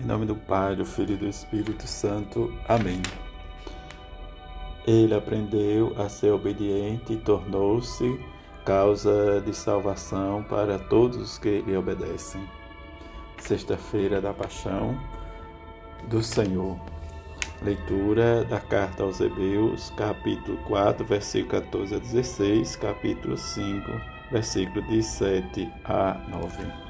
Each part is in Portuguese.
Em nome do Pai, do Filho e do Espírito Santo. Amém. Ele aprendeu a ser obediente e tornou-se causa de salvação para todos os que lhe obedecem. Sexta-feira da Paixão do Senhor. Leitura da carta aos Hebreus, capítulo 4, versículo 14 a 16, capítulo 5, versículo 17 a 9.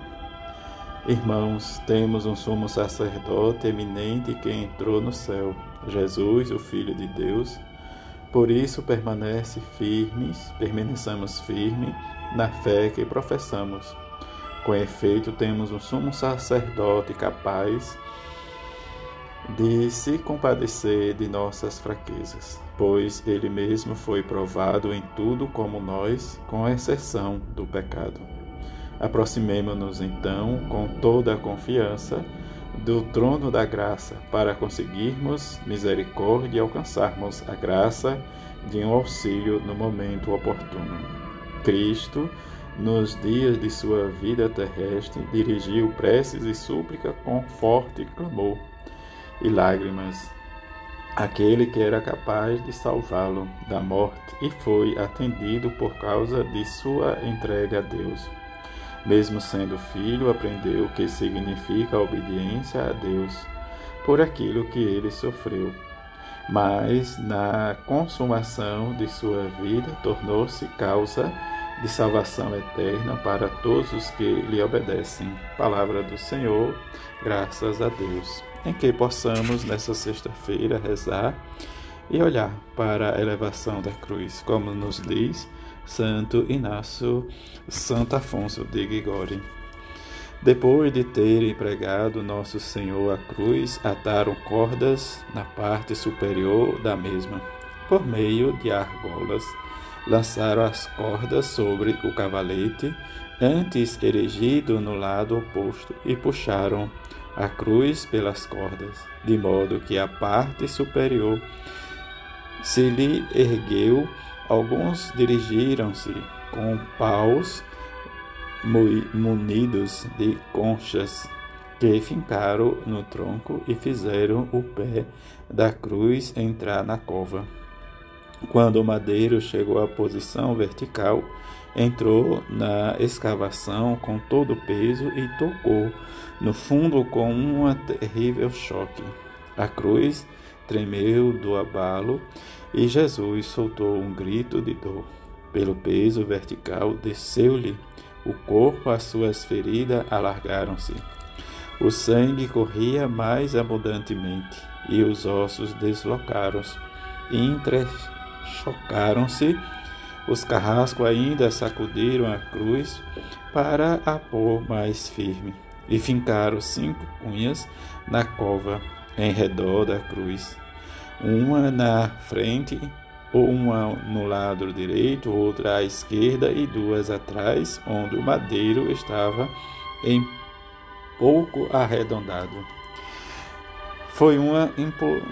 Irmãos, temos um sumo sacerdote eminente que entrou no céu, Jesus, o Filho de Deus. Por isso permanece firmes, permaneçamos firmes na fé que professamos. Com efeito, temos um sumo sacerdote capaz de se compadecer de nossas fraquezas, pois ele mesmo foi provado em tudo como nós, com exceção do pecado. Aproximemo-nos então com toda a confiança do trono da graça para conseguirmos misericórdia e alcançarmos a graça de um auxílio no momento oportuno. Cristo, nos dias de sua vida terrestre, dirigiu preces e súplica com forte clamor e lágrimas aquele que era capaz de salvá-lo da morte e foi atendido por causa de sua entrega a Deus. Mesmo sendo filho, aprendeu o que significa a obediência a Deus por aquilo que ele sofreu. Mas na consumação de sua vida, tornou-se causa de salvação eterna para todos os que lhe obedecem. Palavra do Senhor, graças a Deus. Em que possamos, nessa sexta-feira, rezar e olhar para a elevação da cruz, como nos diz Santo Inácio Santo Afonso de Gregório. Depois de terem pregado Nosso Senhor à cruz, ataram cordas na parte superior da mesma. Por meio de argolas, lançaram as cordas sobre o cavalete, antes erigido no lado oposto, e puxaram a cruz pelas cordas, de modo que a parte superior se lhe ergueu Alguns dirigiram-se com paus munidos de conchas que fincaram no tronco e fizeram o pé da cruz entrar na cova. Quando o madeiro chegou à posição vertical, entrou na escavação com todo o peso e tocou no fundo com um terrível choque. A cruz tremeu do abalo e Jesus soltou um grito de dor. Pelo peso vertical, desceu-lhe o corpo, as suas feridas alargaram-se. O sangue corria mais abundantemente e os ossos deslocaram-se entrechocaram-se. Os carrascos ainda sacudiram a cruz para a pôr mais firme e fincaram cinco cunhas na cova em redor da cruz, uma na frente, uma no lado direito, outra à esquerda e duas atrás, onde o madeiro estava em pouco arredondado. Foi uma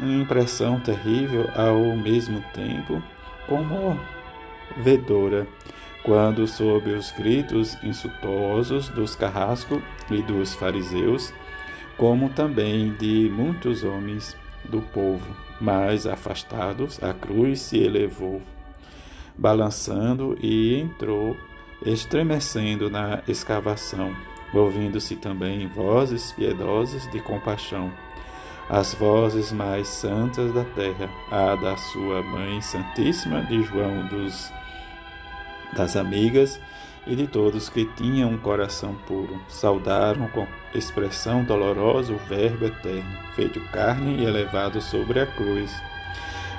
impressão terrível ao mesmo tempo comovedora, quando, sob os gritos insultuosos dos carrascos e dos fariseus, como também de muitos homens do povo, mais afastados, a cruz se elevou, balançando e entrou, estremecendo na escavação, ouvindo-se também vozes piedosas de compaixão, as vozes mais santas da terra, a da sua Mãe Santíssima, de João dos das amigas e de todos que tinham um coração puro. Saudaram com expressão dolorosa o Verbo eterno, feito carne e elevado sobre a cruz.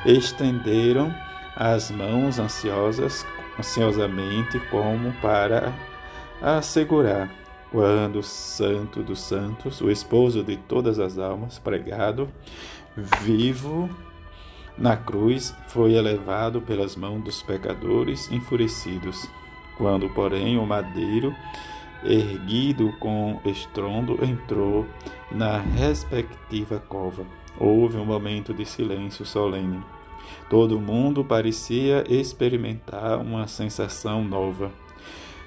Estenderam as mãos ansiosas, ansiosamente, como para assegurar. Quando o Santo dos Santos, o esposo de todas as almas, pregado, vivo na cruz, foi elevado pelas mãos dos pecadores enfurecidos. Quando, porém, o madeiro, erguido com estrondo, entrou na respectiva cova, houve um momento de silêncio solene. Todo mundo parecia experimentar uma sensação nova.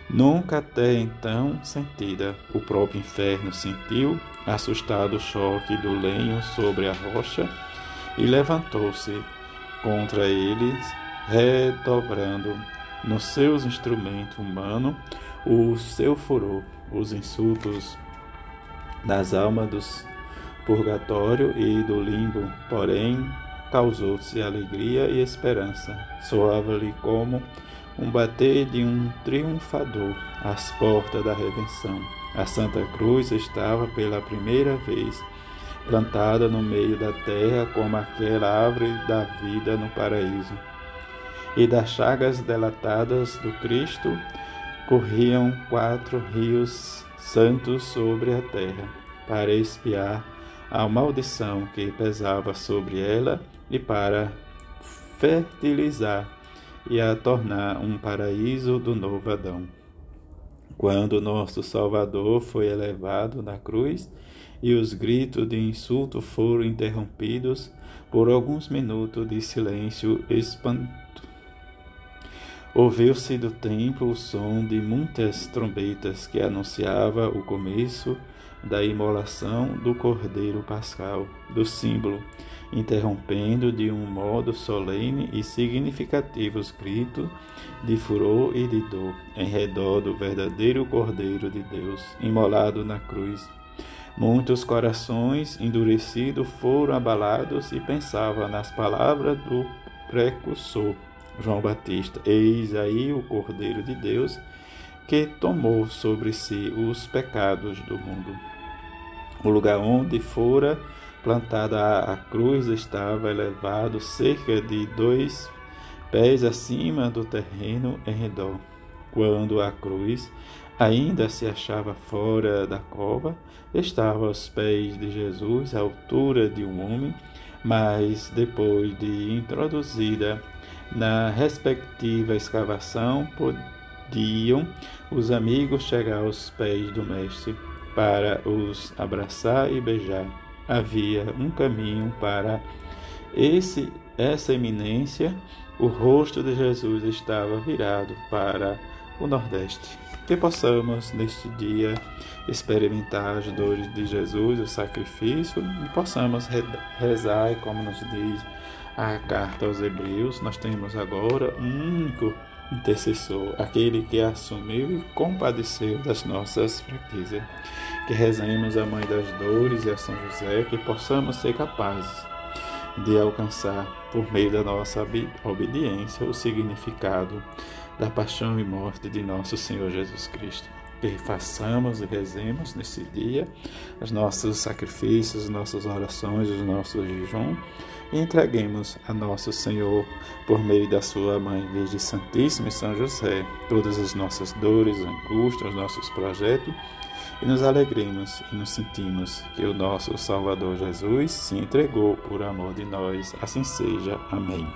Nunca até então sentida, o próprio inferno sentiu, assustado o choque do lenho sobre a rocha, e levantou-se contra eles, redobrando nos seus instrumentos humanos o seu furor, os insultos das almas dos purgatório e do limbo, porém causou-se alegria e esperança. Soava-lhe como um bater de um triunfador às portas da redenção. A Santa Cruz estava pela primeira vez plantada no meio da terra como aquela árvore da vida no paraíso. E das chagas delatadas do Cristo corriam quatro rios santos sobre a terra, para espiar a maldição que pesava sobre ela e para fertilizar e a tornar um paraíso do novo Adão. Quando nosso Salvador foi elevado na cruz e os gritos de insulto foram interrompidos por alguns minutos de silêncio espanto. Ouviu-se do templo o som de muitas trombetas que anunciava o começo da imolação do Cordeiro Pascal, do símbolo, interrompendo de um modo solene e significativo os gritos de furor e de dor em redor do verdadeiro Cordeiro de Deus, imolado na cruz. Muitos corações endurecidos foram abalados e pensavam nas palavras do precursor João Batista: Eis aí o Cordeiro de Deus que tomou sobre si os pecados do mundo. O lugar onde fora plantada a cruz estava elevado cerca de dois pés acima do terreno em redor. Quando a cruz ainda se achava fora da cova, estava aos pés de Jesus, à altura de um homem, mas depois de introduzida na respectiva escavação, podiam os amigos chegar aos pés do Mestre para os abraçar e beijar. Havia um caminho para esse essa eminência. O rosto de Jesus estava virado para o Nordeste. Que possamos neste dia experimentar as dores de Jesus, o sacrifício, e possamos rezar, como nos diz a carta aos Hebreus, nós temos agora um único intercessor, aquele que assumiu e compadeceu das nossas fraquezas. Que rezemos a Mãe das Dores e a São José, que possamos ser capazes de alcançar, por meio da nossa obediência, o significado da paixão e morte de nosso Senhor Jesus Cristo. Que façamos e rezemos nesse dia os nossos sacrifícios, as nossas orações, os nossos jejuns e entreguemos a nosso Senhor, por meio da sua Mãe Virgem Santíssima e São José, todas as nossas dores, angústias, os nossos projetos, e nos alegremos e nos sentimos que o nosso Salvador Jesus se entregou por amor de nós. Assim seja. Amém.